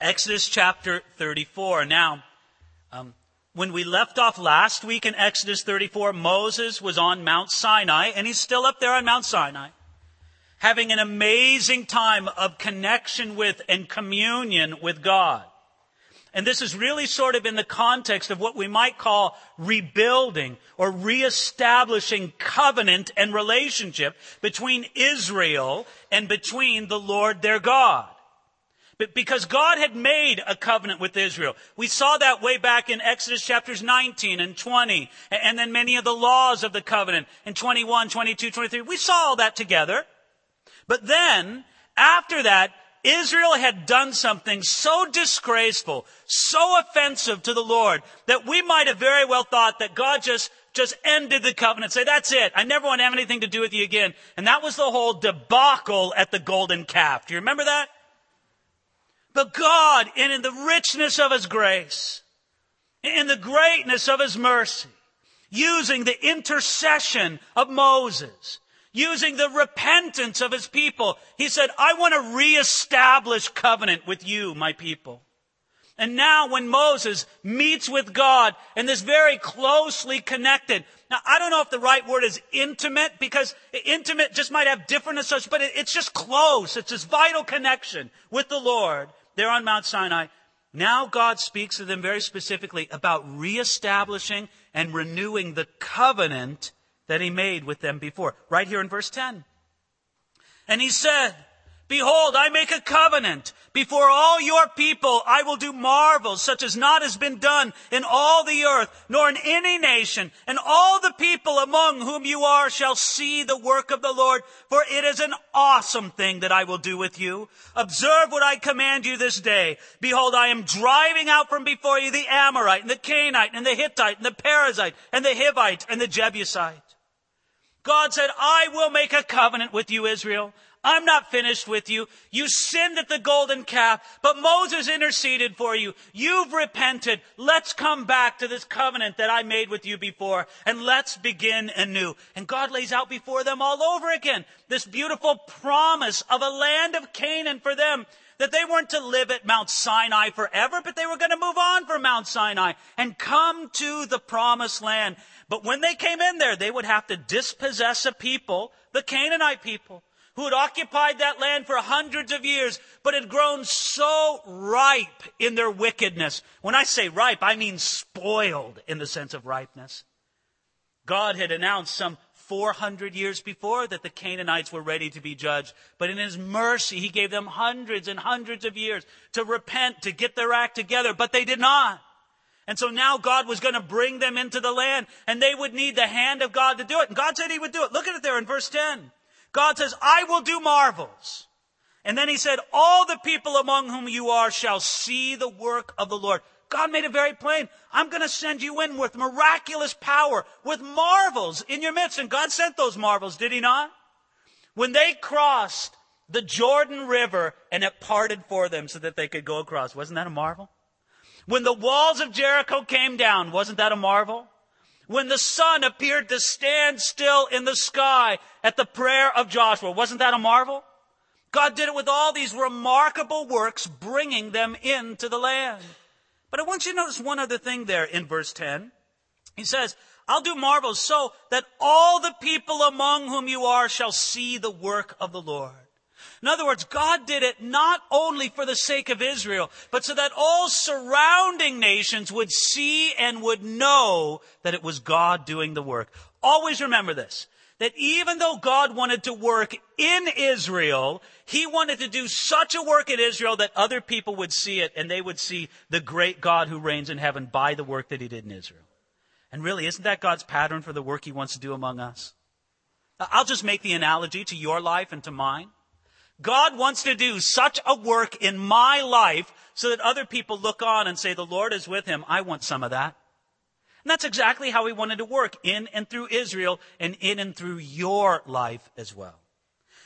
Exodus chapter 34. Now, um, when we left off last week in Exodus 34, Moses was on Mount Sinai, and he's still up there on Mount Sinai, having an amazing time of connection with and communion with God. And this is really sort of in the context of what we might call rebuilding or reestablishing covenant and relationship between Israel and between the Lord their God. But because God had made a covenant with Israel. We saw that way back in Exodus chapters 19 and 20, and then many of the laws of the covenant in 21, 22, 23. We saw all that together. But then, after that, Israel had done something so disgraceful, so offensive to the Lord, that we might have very well thought that God just, just ended the covenant, say, that's it. I never want to have anything to do with you again. And that was the whole debacle at the golden calf. Do you remember that? But God, and in the richness of His grace, in the greatness of His mercy, using the intercession of Moses, using the repentance of His people, He said, I want to reestablish covenant with you, my people. And now when Moses meets with God and this very closely connected, now I don't know if the right word is intimate because intimate just might have different associations, but it's just close. It's this vital connection with the Lord there on Mount Sinai. Now God speaks to them very specifically about reestablishing and renewing the covenant that he made with them before. Right here in verse 10. And he said, Behold, I make a covenant. Before all your people, I will do marvels such as not has been done in all the earth, nor in any nation. And all the people among whom you are shall see the work of the Lord, for it is an awesome thing that I will do with you. Observe what I command you this day. Behold, I am driving out from before you the Amorite, and the Canaanite, and the Hittite, and the Perizzite, and the Hivite, and the Jebusite. God said, I will make a covenant with you, Israel. I'm not finished with you. You sinned at the golden calf, but Moses interceded for you. You've repented. Let's come back to this covenant that I made with you before and let's begin anew. And God lays out before them all over again this beautiful promise of a land of Canaan for them that they weren't to live at Mount Sinai forever, but they were going to move on from Mount Sinai and come to the promised land. But when they came in there, they would have to dispossess a people, the Canaanite people who had occupied that land for hundreds of years, but had grown so ripe in their wickedness. When I say ripe, I mean spoiled in the sense of ripeness. God had announced some 400 years before that the Canaanites were ready to be judged. But in His mercy, He gave them hundreds and hundreds of years to repent, to get their act together, but they did not. And so now God was going to bring them into the land and they would need the hand of God to do it. And God said He would do it. Look at it there in verse 10. God says, I will do marvels. And then he said, all the people among whom you are shall see the work of the Lord. God made it very plain. I'm going to send you in with miraculous power, with marvels in your midst. And God sent those marvels, did he not? When they crossed the Jordan River and it parted for them so that they could go across, wasn't that a marvel? When the walls of Jericho came down, wasn't that a marvel? When the sun appeared to stand still in the sky at the prayer of Joshua. Wasn't that a marvel? God did it with all these remarkable works, bringing them into the land. But I want you to notice one other thing there in verse 10. He says, I'll do marvels so that all the people among whom you are shall see the work of the Lord. In other words, God did it not only for the sake of Israel, but so that all surrounding nations would see and would know that it was God doing the work. Always remember this. That even though God wanted to work in Israel, He wanted to do such a work in Israel that other people would see it and they would see the great God who reigns in heaven by the work that He did in Israel. And really, isn't that God's pattern for the work He wants to do among us? I'll just make the analogy to your life and to mine. God wants to do such a work in my life so that other people look on and say, the Lord is with him. I want some of that. And that's exactly how he wanted to work in and through Israel and in and through your life as well.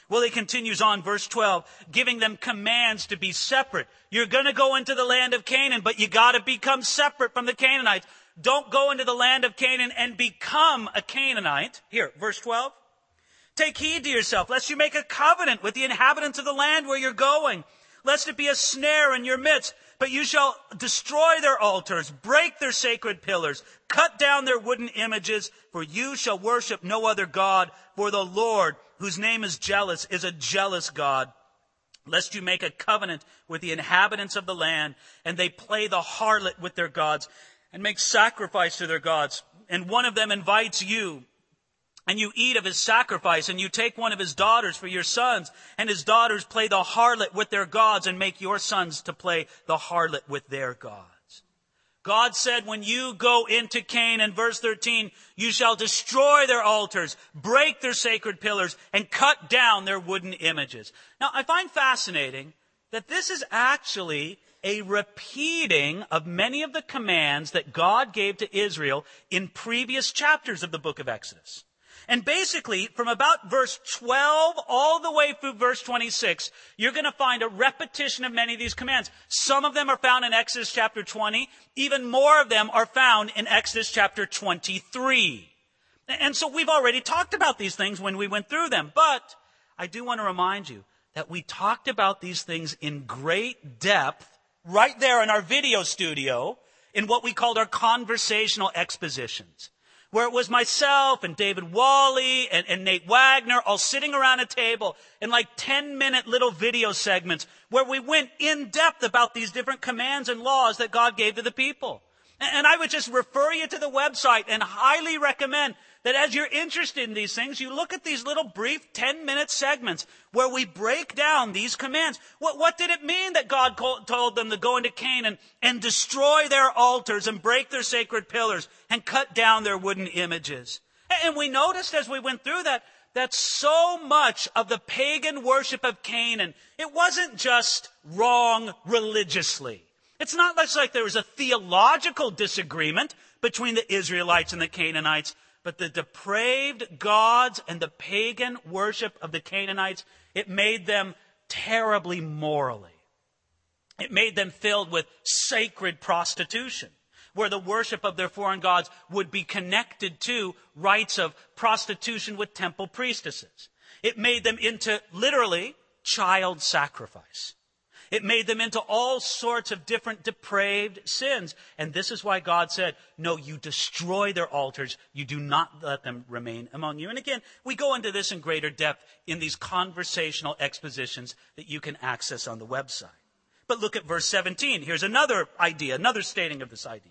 Well, he continues on, verse 12, giving them commands to be separate. You're going to go into the land of Canaan, but you got to become separate from the Canaanites. Don't go into the land of Canaan and become a Canaanite. Here, verse 12. Take heed to yourself, lest you make a covenant with the inhabitants of the land where you're going. lest it be a snare in your midst. But you shall destroy their altars, break their sacred pillars, cut down their wooden images, for you shall worship no other God, for the Lord, whose name is jealous, is a jealous God. Lest you make a covenant with the inhabitants of the land, and they play the harlot with their gods, and make sacrifice to their gods. And one of them invites you, and you eat of his sacrifice, and you take one of his daughters for your sons, and his daughters play the harlot with their gods, and make your sons to play the harlot with their gods. God said, when you go into Canaan in verse 13, you shall destroy their altars, break their sacred pillars, and cut down their wooden images. Now, I find fascinating that this is actually a repeating of many of the commands that God gave to Israel in previous chapters of the book of Exodus. And basically, from about verse 12 all the way through verse 26, you're going to find a repetition of many of these commands. Some of them are found in Exodus chapter 20. Even more of them are found in Exodus chapter 23. And so we've already talked about these things when we went through them. But I do want to remind you that we talked about these things in great depth right there in our video studio in what we called our conversational expositions where it was myself and David Wally and, and, Nate Wagner all sitting around a table in like 10 minute little video segments where we went in depth about these different commands and laws that God gave to the people. And I would just refer you to the website and highly recommend that as you're interested in these things, you look at these little brief 10 minute segments where we break down these commands. What, what did it mean that God told them to go into Canaan and destroy their altars and break their sacred pillars and cut down their wooden images? And we noticed as we went through that, that so much of the pagan worship of Canaan, it wasn't just wrong religiously. It's not like there was a theological disagreement between the Israelites and the Canaanites but the depraved gods and the pagan worship of the Canaanites, it made them terribly morally. It made them filled with sacred prostitution, where the worship of their foreign gods would be connected to rites of prostitution with temple priestesses. It made them into literally child sacrifice. It made them into all sorts of different depraved sins. And this is why God said, no, you destroy their altars. You do not let them remain among you. And again, we go into this in greater depth in these conversational expositions that you can access on the website. But look at verse 17. Here's another idea, another stating of this idea.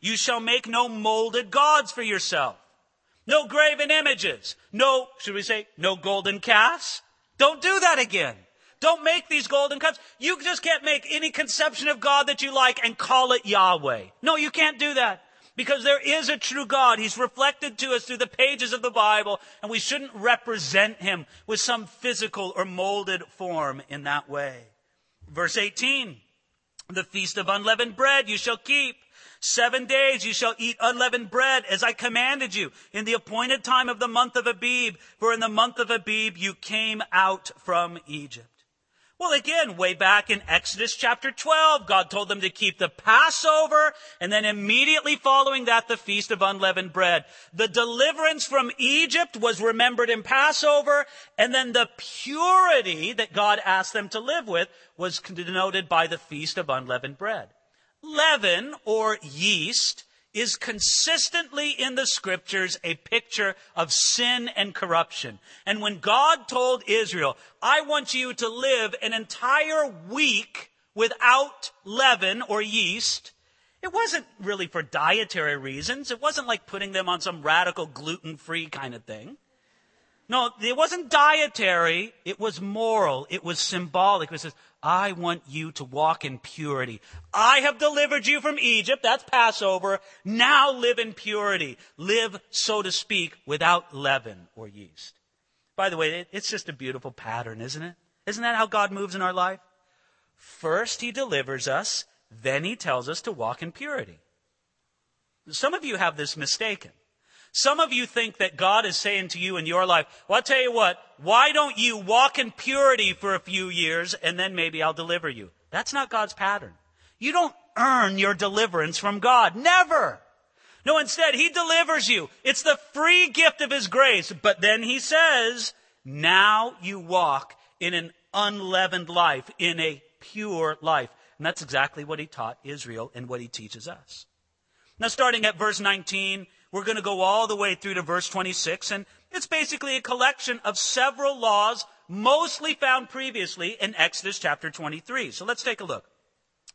You shall make no molded gods for yourself. No graven images. No, should we say, no golden calves? Don't do that again. Don't make these golden cups. You just can't make any conception of God that you like and call it Yahweh. No, you can't do that. Because there is a true God. He's reflected to us through the pages of the Bible, and we shouldn't represent him with some physical or molded form in that way. Verse 18. The feast of unleavened bread you shall keep. Seven days you shall eat unleavened bread as I commanded you in the appointed time of the month of Abib. For in the month of Abib you came out from Egypt. Well, again, way back in Exodus chapter 12, God told them to keep the Passover and then immediately following that, the Feast of Unleavened Bread. The deliverance from Egypt was remembered in Passover and then the purity that God asked them to live with was denoted by the Feast of Unleavened Bread. Leaven or yeast is consistently in the scriptures a picture of sin and corruption. And when God told Israel, I want you to live an entire week without leaven or yeast, it wasn't really for dietary reasons. It wasn't like putting them on some radical gluten free kind of thing. No, it wasn't dietary. It was moral. It was symbolic. It says, I want you to walk in purity. I have delivered you from Egypt. That's Passover. Now live in purity. Live, so to speak, without leaven or yeast. By the way, it's just a beautiful pattern, isn't it? Isn't that how God moves in our life? First, He delivers us. Then He tells us to walk in purity. Some of you have this mistaken. Some of you think that God is saying to you in your life, well, I'll tell you what, why don't you walk in purity for a few years and then maybe I'll deliver you? That's not God's pattern. You don't earn your deliverance from God. Never. No, instead, He delivers you. It's the free gift of His grace. But then He says, now you walk in an unleavened life, in a pure life. And that's exactly what he taught Israel and what he teaches us. Now, starting at verse 19, we're going to go all the way through to verse 26, and it's basically a collection of several laws mostly found previously in Exodus chapter 23. So let's take a look.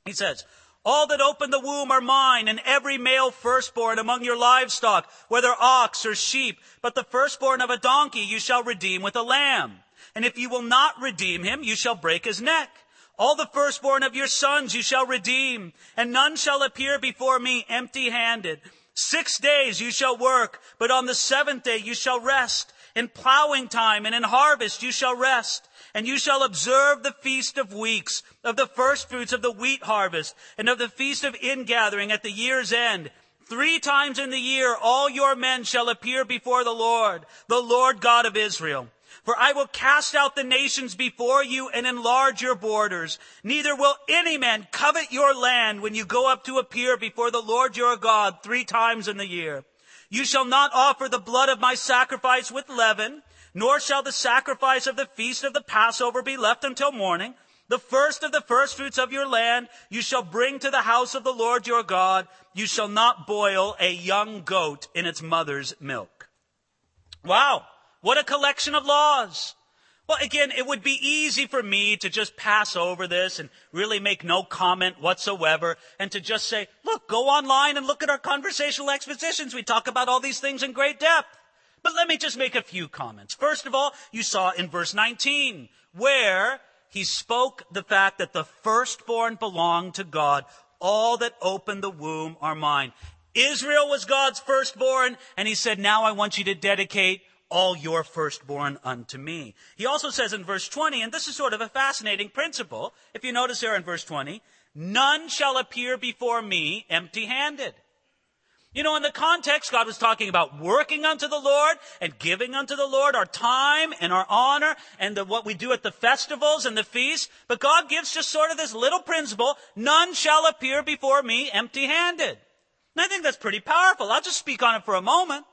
He says, all that open the womb are mine, and every male firstborn among your livestock, whether ox or sheep. But the firstborn of a donkey you shall redeem with a lamb. And if you will not redeem him, you shall break his neck. All the firstborn of your sons you shall redeem, and none shall appear before me empty handed. Six days you shall work, but on the seventh day you shall rest. In plowing time and in harvest you shall rest. And you shall observe the feast of weeks, of the first fruits of the wheat harvest, and of the feast of ingathering at the year's end. Three times in the year all your men shall appear before the Lord, the Lord God of Israel. For I will cast out the nations before you and enlarge your borders. Neither will any man covet your land when you go up to appear before the Lord your God three times in the year. You shall not offer the blood of my sacrifice with leaven, nor shall the sacrifice of the feast of the Passover be left until morning. The first of the firstfruits of your land you shall bring to the house of the Lord your God. You shall not boil a young goat in its mother's milk. Wow. What a collection of laws. Well, again, it would be easy for me to just pass over this and really make no comment whatsoever and to just say, look, go online and look at our conversational expositions. We talk about all these things in great depth. But let me just make a few comments. First of all, you saw in verse 19 where he spoke the fact that the firstborn belonged to God. All that opened the womb are mine. Israel was God's firstborn, and he said, now I want you to dedicate all your firstborn unto me. He also says in verse 20, and this is sort of a fascinating principle. If you notice there in verse 20, none shall appear before me empty handed. You know, in the context, God was talking about working unto the Lord and giving unto the Lord our time and our honor and the, what we do at the festivals and the feasts. But God gives just sort of this little principle, none shall appear before me empty handed. And I think that's pretty powerful. I'll just speak on it for a moment.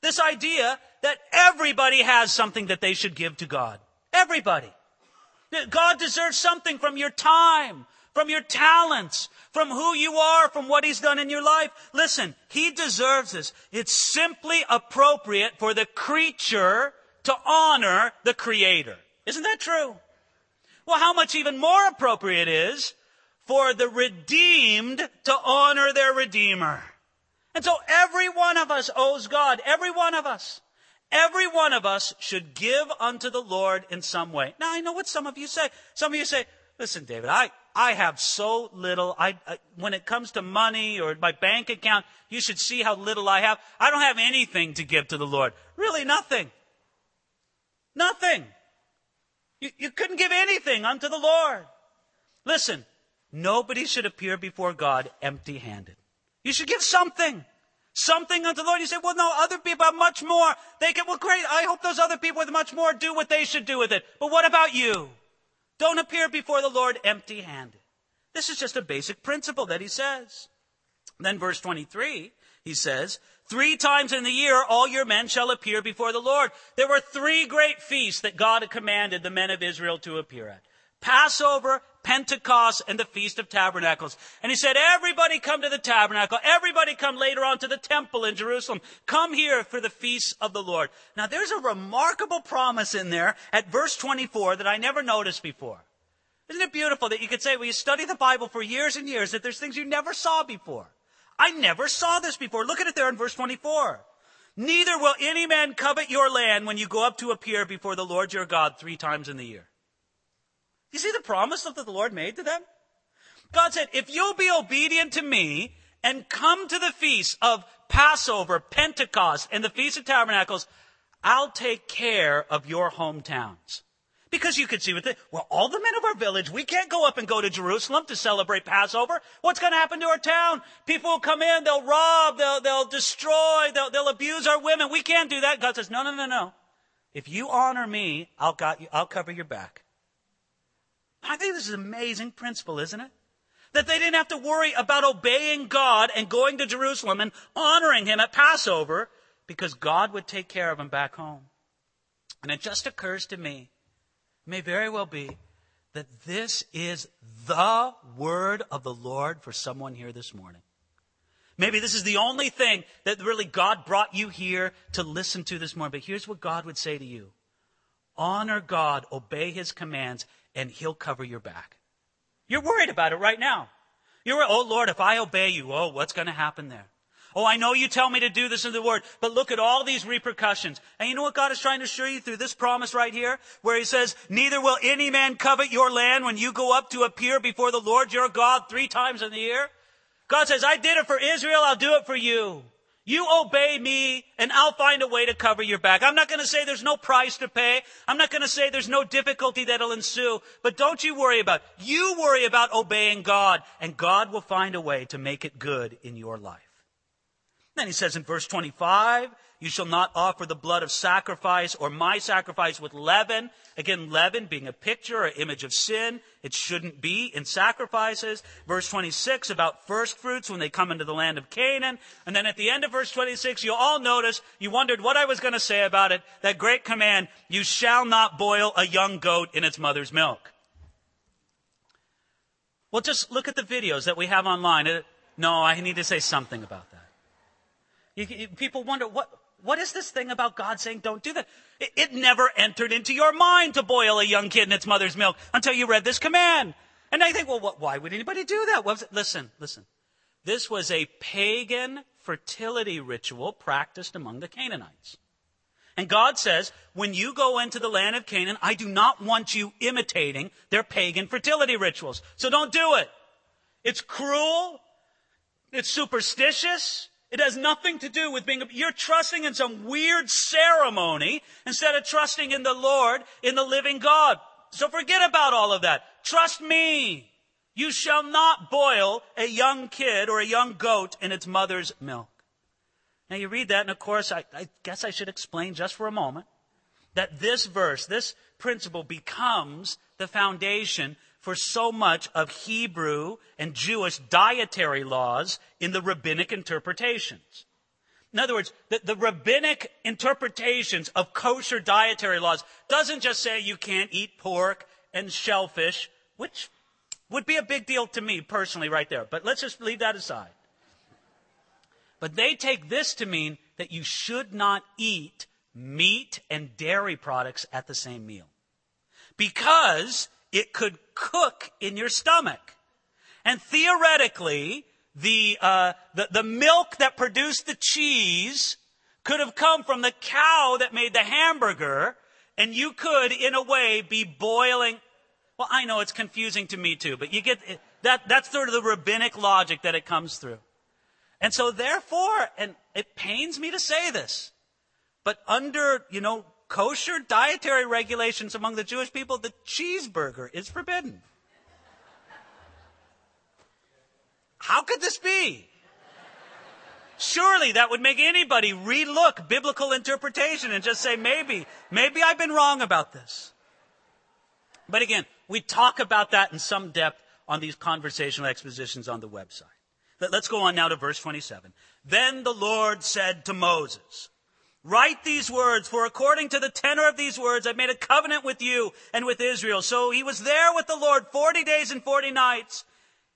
This idea that everybody has something that they should give to God. Everybody. God deserves something from your time, from your talents, from who you are, from what He's done in your life. Listen, He deserves this. It's simply appropriate for the creature to honor the Creator. Isn't that true? Well, how much even more appropriate is for the redeemed to honor their Redeemer. And so every one of us owes God. Every one of us. Every one of us should give unto the Lord in some way. Now, I know what some of you say. Some of you say, listen, David, I, I have so little. I, I, when it comes to money or my bank account, you should see how little I have. I don't have anything to give to the Lord. Really, nothing. Nothing. You, you couldn't give anything unto the Lord. Listen, nobody should appear before God empty handed. You should give something. Something unto the Lord. You say, well, no, other people have much more. They can, well, great. I hope those other people with much more do what they should do with it. But what about you? Don't appear before the Lord empty handed. This is just a basic principle that he says. Then verse 23, he says, Three times in the year all your men shall appear before the Lord. There were three great feasts that God had commanded the men of Israel to appear at. Passover, Pentecost, and the Feast of Tabernacles. And he said, everybody come to the tabernacle. Everybody come later on to the temple in Jerusalem. Come here for the feast of the Lord. Now there's a remarkable promise in there at verse 24 that I never noticed before. Isn't it beautiful that you could say, well, you study the Bible for years and years, that there's things you never saw before. I never saw this before. Look at it there in verse 24. Neither will any man covet your land when you go up to appear before the Lord your God three times in the year. You see the promise that the Lord made to them? God said, if you'll be obedient to me and come to the feast of Passover, Pentecost, and the Feast of Tabernacles, I'll take care of your hometowns. Because you could see with it, well, all the men of our village, we can't go up and go to Jerusalem to celebrate Passover. What's going to happen to our town? People will come in, they'll rob, they'll, they'll destroy, they'll, they'll abuse our women. We can't do that. God says, no, no, no, no. If you honor me, I'll, got you, I'll cover your back. I think this is an amazing principle, isn't it? That they didn't have to worry about obeying God and going to Jerusalem and honoring Him at Passover because God would take care of them back home. And it just occurs to me, may very well be, that this is the word of the Lord for someone here this morning. Maybe this is the only thing that really God brought you here to listen to this morning. But here's what God would say to you honor God, obey his commands, and he'll cover your back. You're worried about it right now. You're, oh Lord, if I obey you, oh, what's going to happen there? Oh, I know you tell me to do this in the word, but look at all these repercussions. And you know what God is trying to assure you through this promise right here? Where he says, neither will any man covet your land when you go up to appear before the Lord your God three times in the year. God says, I did it for Israel, I'll do it for you. You obey me and I'll find a way to cover your back. I'm not going to say there's no price to pay. I'm not going to say there's no difficulty that'll ensue. But don't you worry about it. You worry about obeying God and God will find a way to make it good in your life. Then he says in verse 25, you shall not offer the blood of sacrifice or my sacrifice with leaven. Again, leaven being a picture or image of sin. It shouldn't be in sacrifices. Verse 26 about first fruits when they come into the land of Canaan. And then at the end of verse 26, you'll all notice, you wondered what I was going to say about it. That great command, you shall not boil a young goat in its mother's milk. Well, just look at the videos that we have online. Uh, no, I need to say something about that. You, you, people wonder, what, what is this thing about God saying don't do that? It, it never entered into your mind to boil a young kid in its mother's milk until you read this command. And I think, well, what, why would anybody do that? Listen, listen. This was a pagan fertility ritual practiced among the Canaanites. And God says, when you go into the land of Canaan, I do not want you imitating their pagan fertility rituals. So don't do it. It's cruel. It's superstitious. It has nothing to do with being, you're trusting in some weird ceremony instead of trusting in the Lord, in the living God. So forget about all of that. Trust me. You shall not boil a young kid or a young goat in its mother's milk. Now you read that, and of course, I, I guess I should explain just for a moment that this verse, this principle becomes the foundation for so much of Hebrew and Jewish dietary laws in the rabbinic interpretations. In other words, the, the, rabbinic interpretations of kosher dietary laws doesn't just say you can't eat pork and shellfish, which would be a big deal to me personally right there. But let's just leave that aside. But they take this to mean that you should not eat meat and dairy products at the same meal. Because it could cook in your stomach. And theoretically, the, uh, the, the milk that produced the cheese could have come from the cow that made the hamburger, and you could, in a way, be boiling. Well, I know it's confusing to me too, but you get that, that's sort of the rabbinic logic that it comes through. And so therefore, and it pains me to say this, but under, you know, kosher dietary regulations among the Jewish people, the cheeseburger is forbidden. How could this be? Surely that would make anybody relook biblical interpretation and just say, maybe, maybe I've been wrong about this. But again, we talk about that in some depth on these conversational expositions on the website. Let's go on now to verse 27. Then the Lord said to Moses, Write these words, for according to the tenor of these words, I've made a covenant with you and with Israel. So he was there with the Lord 40 days and 40 nights.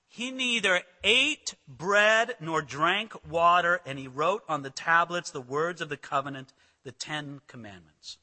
He neither ate bread nor drank water, and he wrote on the tablets the words of the covenant, the Ten Commandments.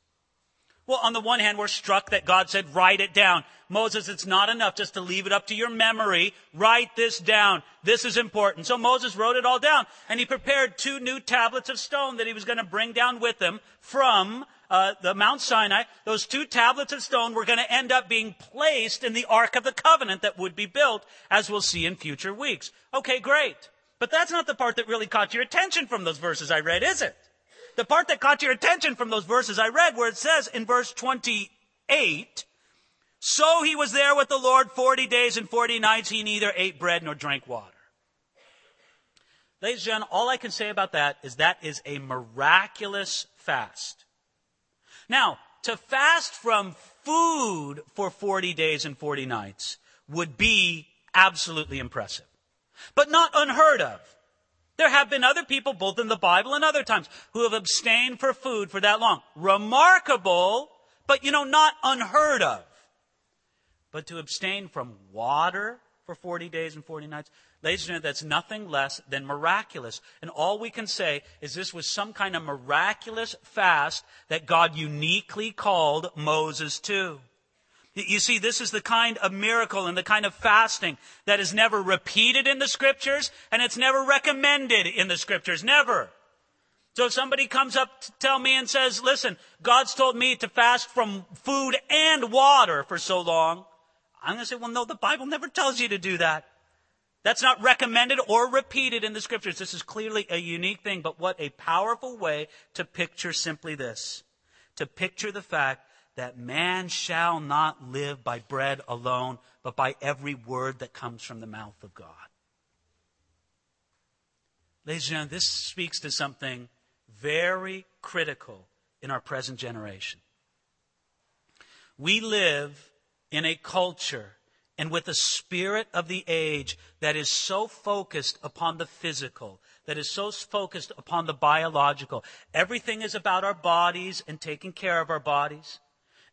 Well, on the one hand, we're struck that God said, write it down. Moses, it's not enough just to leave it up to your memory. Write this down. This is important. So Moses wrote it all down and he prepared two new tablets of stone that he was going to bring down with him from uh, the Mount Sinai. Those two tablets of stone were going to end up being placed in the Ark of the Covenant that would be built, as we'll see in future weeks. Okay, great. But that's not the part that really caught your attention from those verses I read, is it? The part that caught your attention from those verses I read, where it says in verse 28, so he was there with the Lord 40 days and 40 nights. He neither ate bread nor drank water. Ladies and gentlemen, all I can say about that is that is a miraculous fast. Now, to fast from food for 40 days and 40 nights would be absolutely impressive, but not unheard of. There have been other people, both in the Bible and other times, who have abstained for food for that long. Remarkable, but you know, not unheard of. but to abstain from water for 40 days and 40 nights. Ladies and gentlemen, that's nothing less than miraculous. And all we can say is this was some kind of miraculous fast that God uniquely called Moses to. You see, this is the kind of miracle and the kind of fasting that is never repeated in the scriptures and it's never recommended in the scriptures. Never. So if somebody comes up to tell me and says, listen, God's told me to fast from food and water for so long, I'm going to say, well, no, the Bible never tells you to do that. That's not recommended or repeated in the scriptures. This is clearly a unique thing, but what a powerful way to picture simply this. To picture the fact that man shall not live by bread alone, but by every word that comes from the mouth of God. Ladies and gentlemen, this speaks to something very critical in our present generation. We live in a culture and with a spirit of the age that is so focused upon the physical, that is so focused upon the biological. Everything is about our bodies and taking care of our bodies.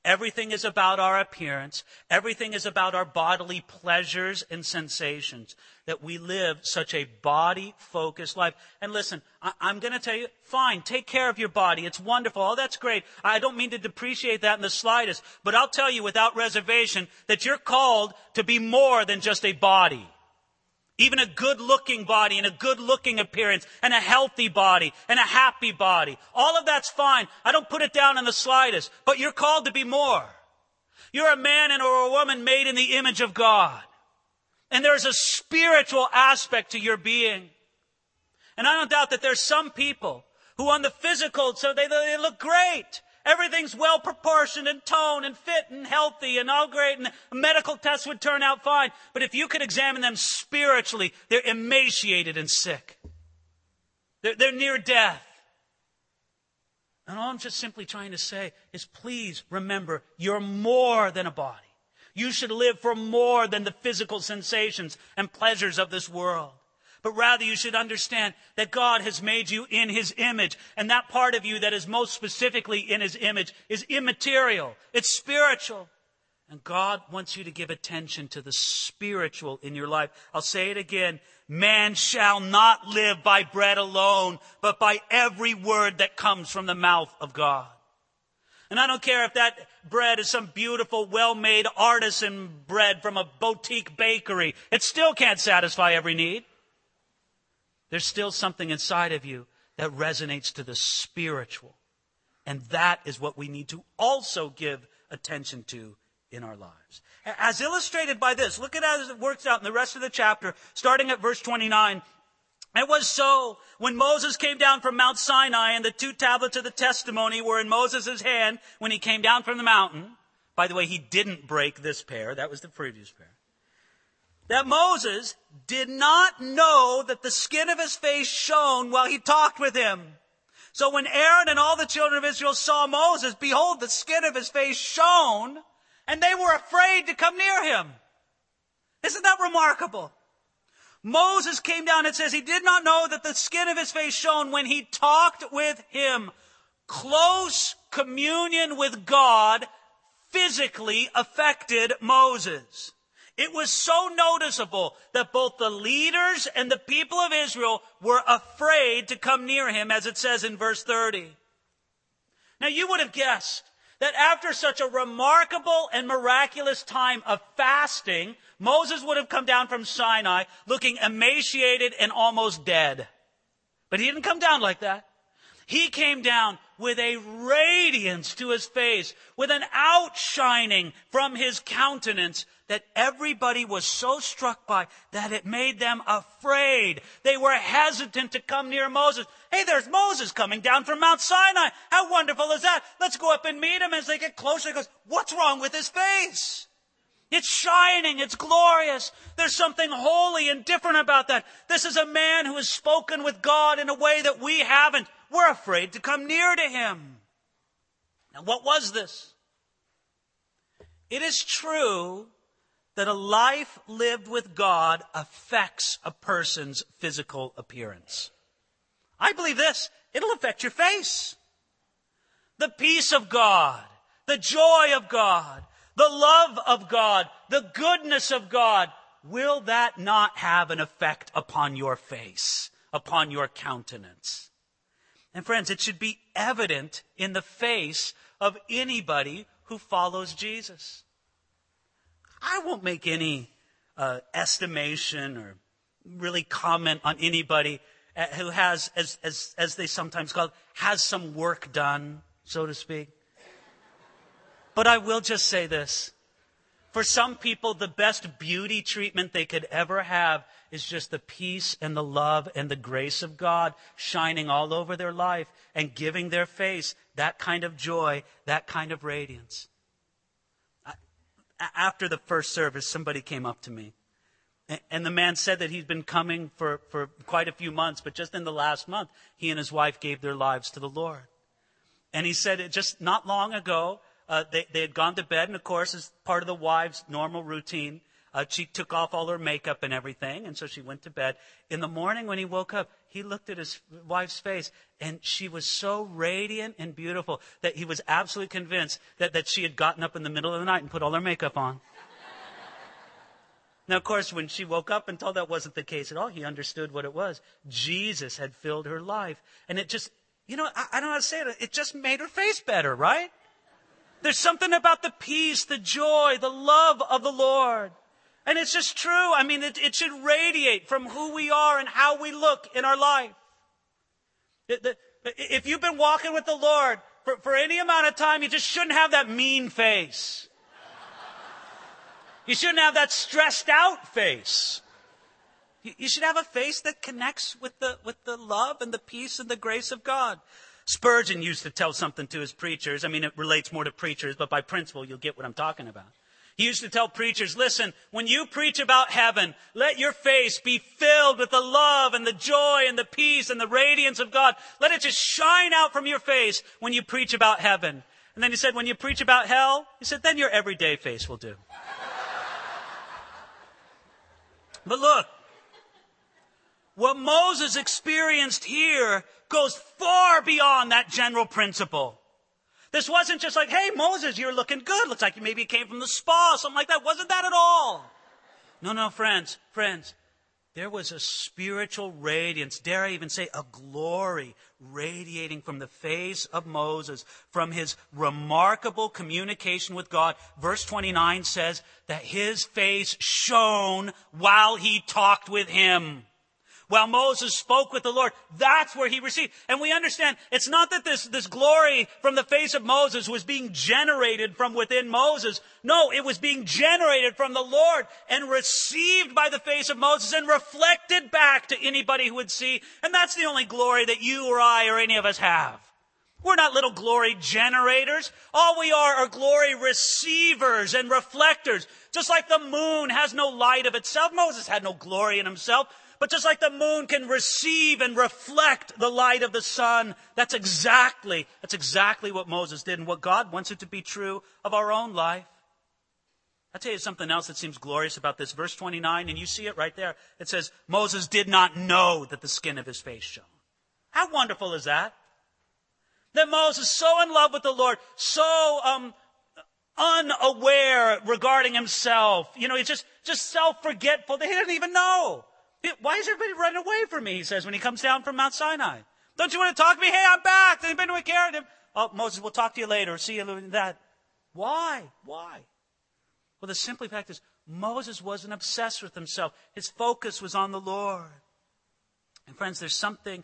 Everything is about our appearance. Everything is about our bodily pleasures and sensations. That we live such a body focused life. And listen, I- am going to tell you, fine, take care of your body. It's wonderful. Oh, that's great. I don't mean to depreciate that in the slightest, but I'll tell you without reservation that you're called to be more than just a body. Even a good looking body and a good looking appearance and a healthy body and a happy body. All of that's fine. I don't put it down in the slightest, but you're called to be more. You're a man and or a woman made in the image of God. And there's a spiritual aspect to your being. And I don't doubt that there's some people who on the physical, so they, they look great. Everything's well proportioned and toned and fit and healthy and all great and medical tests would turn out fine. But if you could examine them spiritually, they're emaciated and sick. They're, they're near death. And all I'm just simply trying to say is please remember you're more than a body. You should live for more than the physical sensations and pleasures of this world but rather you should understand that God has made you in His image. And that part of you that is most specifically in His image is immaterial. It's spiritual. And God wants you to give attention to the spiritual in your life. I'll say it again. Man shall not live by bread alone, but by every word that comes from the mouth of God. And I don't care if that bread is some beautiful, well-made artisan bread from a boutique bakery. It still can't satisfy every need. There's still something inside of you that resonates to the spiritual. And that is what we need to also give attention to in our lives. As illustrated by this, look at how it works out in the rest of the chapter, starting at verse 29. It was so when Moses came down from Mount Sinai and the two tablets of the testimony were in Moses' hand when he came down from the mountain. By the way, he didn't break this pair. That was the previous pair that Moses did not know that the skin of his face shone while he talked with him. So when Aaron and all the children of Israel saw Moses, behold, the skin of his face shone, and they were afraid to come near him. Isn't that remarkable? Moses came down and says he did not know that the skin of his face shone when he talked with him. Close communion with God physically affected Moses. It was so noticeable that both the leaders and the people of Israel were afraid to come near him, as it says in verse 30. Now you would have guessed that after such a remarkable and miraculous time of fasting, Moses would have come down from Sinai looking emaciated and almost dead. But he didn't come down like that. He came down with a radiance to his face, with an outshining from his countenance that everybody was so struck by that it made them afraid. They were hesitant to come near Moses. Hey, there's Moses coming down from Mount Sinai. How wonderful is that? Let's go up and meet him. As they get closer, he goes, what's wrong with his face? It's shining. It's glorious. There's something holy and different about that. This is a man who has spoken with God in a way that we haven't. We're afraid to come near to him. Now, what was this? It is true that a life lived with God affects a person's physical appearance. I believe this. It'll affect your face. The peace of God, the joy of God, the love of God, the goodness of God, will that not have an effect upon your face, upon your countenance? And friends, it should be evident in the face of anybody who follows Jesus. I won't make any uh, estimation or really comment on anybody uh, who has, as, as, as they sometimes call it, has some work done, so to speak. But I will just say this. For some people, the best beauty treatment they could ever have is just the peace and the love and the grace of God shining all over their life and giving their face that kind of joy, that kind of radiance. After the first service, somebody came up to me. And the man said that he'd been coming for, for quite a few months, but just in the last month, he and his wife gave their lives to the Lord. And he said it just not long ago, uh, they, they had gone to bed, and of course, as part of the wife's normal routine, uh, she took off all her makeup and everything, and so she went to bed. In the morning, when he woke up, he looked at his wife's face, and she was so radiant and beautiful that he was absolutely convinced that, that she had gotten up in the middle of the night and put all her makeup on. Now, of course, when she woke up and told that wasn't the case at all, he understood what it was. Jesus had filled her life. And it just, you know, I, I don't know how to say it. It just made her face better, right? There's something about the peace, the joy, the love of the Lord. And it's just true. I mean, it, it should radiate from who we are and how we look in our life. If you've been walking with the Lord for, for any amount of time, you just shouldn't have that mean face. You shouldn't have that stressed out face. You should have a face that connects with the, with the love and the peace and the grace of God. Spurgeon used to tell something to his preachers. I mean, it relates more to preachers, but by principle, you'll get what I'm talking about. He used to tell preachers, listen, when you preach about heaven, let your face be filled with the love and the joy and the peace and the radiance of God. Let it just shine out from your face when you preach about heaven. And then he said, when you preach about hell, he said, then your everyday face will do. but look, what Moses experienced here goes far beyond that general principle. This wasn't just like, hey, Moses, you're looking good. Looks like you maybe came from the spa, something like that. Wasn't that at all. No, no, friends, friends. There was a spiritual radiance, dare I even say a glory radiating from the face of Moses, from his remarkable communication with God. Verse 29 says that his face shone while he talked with him while Moses spoke with the Lord. That's where he received. And we understand it's not that this, this glory from the face of Moses was being generated from within Moses. No, it was being generated from the Lord and received by the face of Moses and reflected back to anybody who would see. And that's the only glory that you or I or any of us have. We're not little glory generators. All we are are glory receivers and reflectors. Just like the moon has no light of itself. Moses had no glory in himself. But just like the moon can receive and reflect the light of the sun, that's exactly, that's exactly what Moses did and what God wants it to be true of our own life. I'll tell you something else that seems glorious about this. Verse 29, and you see it right there. It says, Moses did not know that the skin of his face shone. How wonderful is that? That Moses, is so in love with the Lord, so um, unaware regarding himself, you know, he's just, just self-forgetful that he doesn't even know. Why is everybody running away from me? He says when he comes down from Mount Sinai. Don't you want to talk to me? Hey, I'm back. Has anybody care? Oh, Moses, we'll talk to you later. See you later. That. Why? Why? Well, the simple fact is Moses wasn't obsessed with himself. His focus was on the Lord. And friends, there's something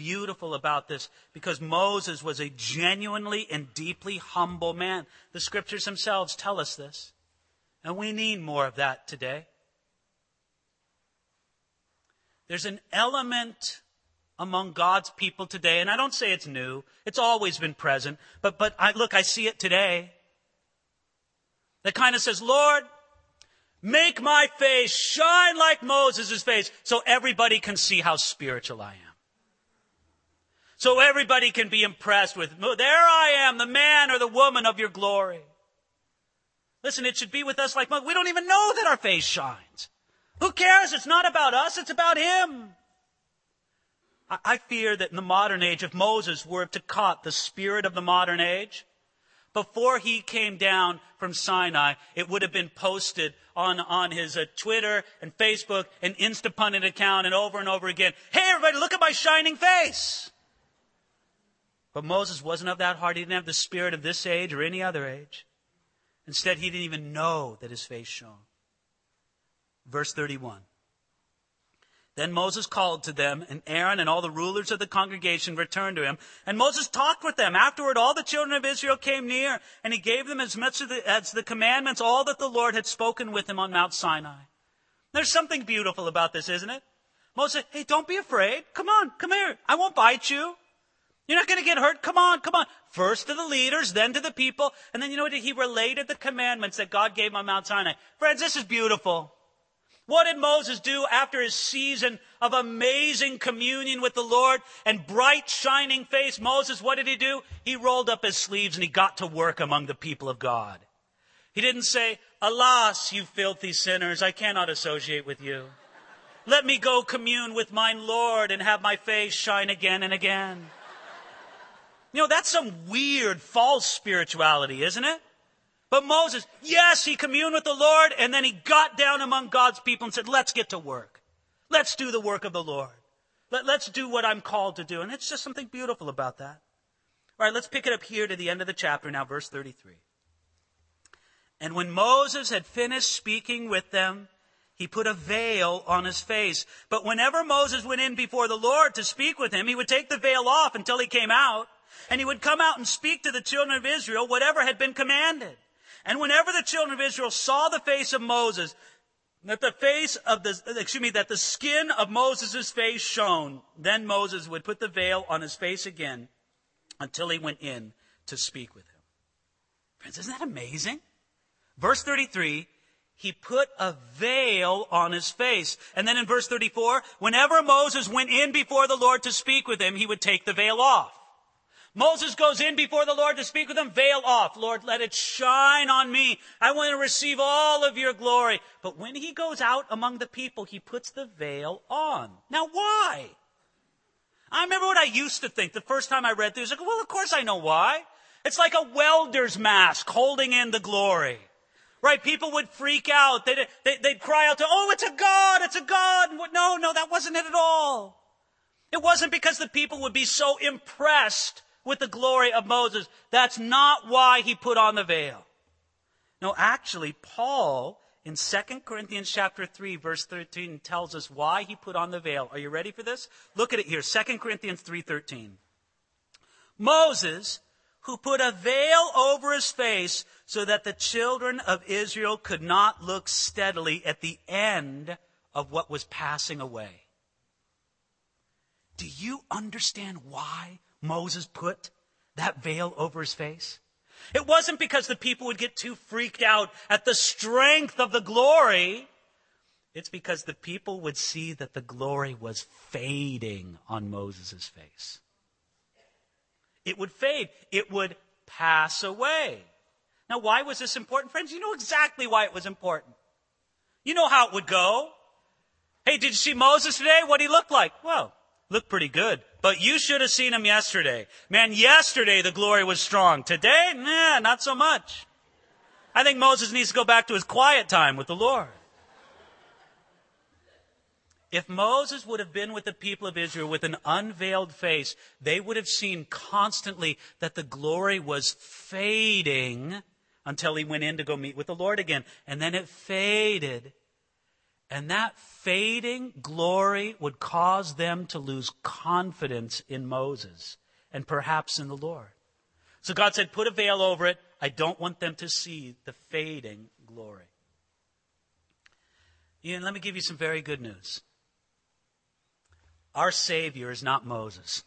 beautiful about this because Moses was a genuinely and deeply humble man. The scriptures themselves tell us this. And we need more of that today. There's an element among God's people today, and I don't say it's new. It's always been present. But, but I, look, I see it today. That kind of says, Lord, make my face shine like Moses' face so everybody can see how spiritual I am. So everybody can be impressed with, there I am, the man or the woman of your glory. Listen, it should be with us like, we don't even know that our face shines. Who cares? It's not about us, it's about Him. I fear that in the modern age, if Moses were to caught the spirit of the modern age, before he came down from Sinai, it would have been posted on, on his uh, Twitter and Facebook and Instapundit account and over and over again. Hey, everybody, look at my shining face. But Moses wasn't of that heart. He didn't have the spirit of this age or any other age. Instead, he didn't even know that his face shone. Verse 31. Then Moses called to them, and Aaron and all the rulers of the congregation returned to him. And Moses talked with them. Afterward, all the children of Israel came near, and he gave them as much the, as the commandments, all that the Lord had spoken with him on Mount Sinai. There's something beautiful about this, isn't it? Moses said, hey, don't be afraid. Come on, come here. I won't bite you. You're not going to get hurt. Come on, come on. First to the leaders, then to the people. And then you know what? He related the commandments that God gave on Mount Sinai. Friends, this is beautiful. What did Moses do after his season of amazing communion with the Lord and bright shining face? Moses, what did he do? He rolled up his sleeves and he got to work among the people of God. He didn't say, Alas, you filthy sinners, I cannot associate with you. Let me go commune with mine Lord and have my face shine again and again. You know, that's some weird false spirituality, isn't it? But Moses, yes, he communed with the Lord and then he got down among God's people and said, let's get to work. Let's do the work of the Lord. Let, us do what I'm called to do. And it's just something beautiful about that. All right, let's pick it up here to the end of the chapter now, verse 33. And when Moses had finished speaking with them, he put a veil on his face. But whenever Moses went in before the Lord to speak with him, he would take the veil off until he came out, and he would come out and speak to the children of Israel whatever had been commanded. And whenever the children of Israel saw the face of Moses, that the face of the, excuse me, that the skin of Moses' face shone, then Moses would put the veil on his face again until he went in to speak with him. Friends, isn't that amazing? Verse 33, he put a veil on his face. And then in verse 34, whenever Moses went in before the Lord to speak with him, he would take the veil off. Moses goes in before the Lord to speak with him, veil off. Lord, let it shine on me. I want to receive all of your glory. But when he goes out among the people, he puts the veil on. Now why? I remember what I used to think the first time I read this. Like, well, of course I know why. It's like a welder's mask holding in the glory. Right? People would freak out. They'd, they'd, they'd cry out to, oh, it's a God, it's a God. No, no, that wasn't it at all. It wasn't because the people would be so impressed with the glory of Moses. That's not why he put on the veil. No, actually, Paul in 2 Corinthians chapter 3 verse 13 tells us why he put on the veil. Are you ready for this? Look at it here. 2 Corinthians 3:13. Moses, who put a veil over his face so that the children of Israel could not look steadily at the end of what was passing away. Do you understand why Moses put that veil over his face? It wasn't because the people would get too freaked out at the strength of the glory. It's because the people would see that the glory was fading on Moses' face. It would fade. It would pass away. Now, why was this important, friends? You know exactly why it was important. You know how it would go. Hey, did you see Moses today? What he looked like? Well, looked pretty good. But you should have seen him yesterday. Man, yesterday the glory was strong. Today, nah, not so much. I think Moses needs to go back to his quiet time with the Lord. If Moses would have been with the people of Israel with an unveiled face, they would have seen constantly that the glory was fading until he went in to go meet with the Lord again. And then it faded and that fading glory would cause them to lose confidence in Moses and perhaps in the Lord. So God said, put a veil over it. I don't want them to see the fading glory. Ian, let me give you some very good news. Our Savior is not Moses.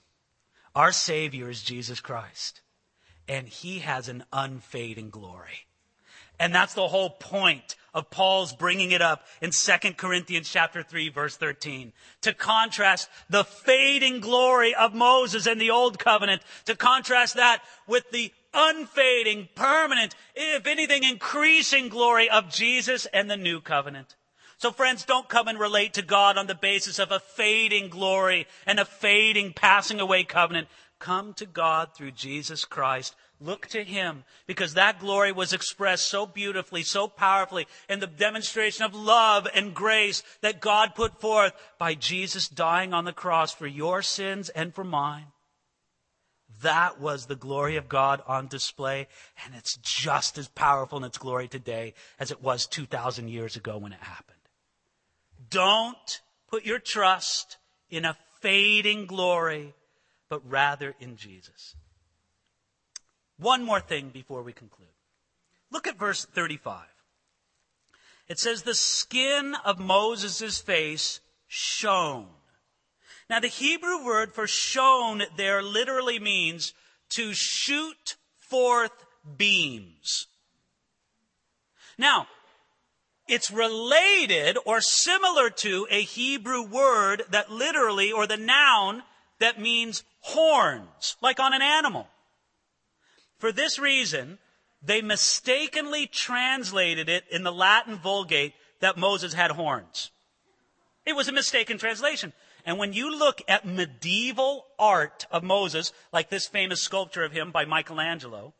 Our Savior is Jesus Christ. And He has an unfading glory. And that's the whole point of Paul's bringing it up in 2 Corinthians chapter 3 verse 13. To contrast the fading glory of Moses and the old covenant, to contrast that with the unfading, permanent, if anything, increasing glory of Jesus and the new covenant. So friends, don't come and relate to God on the basis of a fading glory and a fading passing away covenant. Come to God through Jesus Christ. Look to Him because that glory was expressed so beautifully, so powerfully in the demonstration of love and grace that God put forth by Jesus dying on the cross for your sins and for mine. That was the glory of God on display, and it's just as powerful in its glory today as it was 2,000 years ago when it happened. Don't put your trust in a fading glory, but rather in Jesus. One more thing before we conclude. Look at verse 35. It says, the skin of Moses' face shone. Now the Hebrew word for shone there literally means to shoot forth beams. Now, it's related or similar to a Hebrew word that literally, or the noun that means horns, like on an animal. For this reason, they mistakenly translated it in the Latin Vulgate that Moses had horns. It was a mistaken translation. And when you look at medieval art of Moses, like this famous sculpture of him by Michelangelo,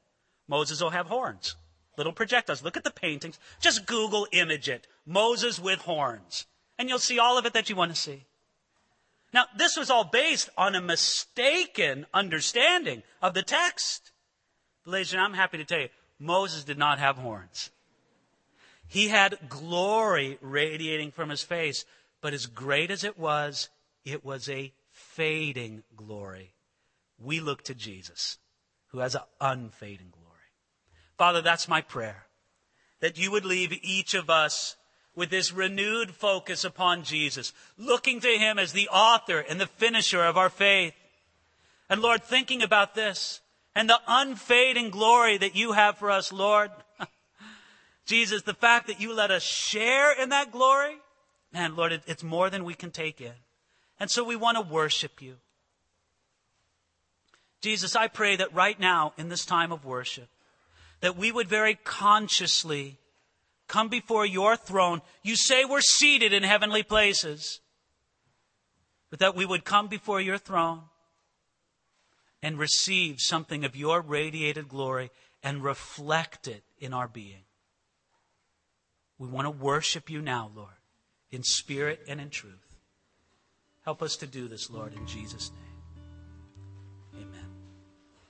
Moses will have horns little projectiles. Look at the paintings. Just Google image it. Moses with horns. And you'll see all of it that you want to see. Now, this was all based on a mistaken understanding of the text. Ladies and I'm happy to tell you, Moses did not have horns. He had glory radiating from his face, but as great as it was, it was a fading glory. We look to Jesus, who has an unfading glory. Father, that's my prayer. That you would leave each of us with this renewed focus upon Jesus, looking to him as the author and the finisher of our faith. And Lord, thinking about this and the unfading glory that you have for us, Lord. Jesus, the fact that you let us share in that glory, man, Lord, it's more than we can take in. And so we want to worship you. Jesus, I pray that right now in this time of worship, that we would very consciously come before your throne. You say we're seated in heavenly places, but that we would come before your throne and receive something of your radiated glory and reflect it in our being. We want to worship you now, Lord, in spirit and in truth. Help us to do this, Lord, in Jesus' name.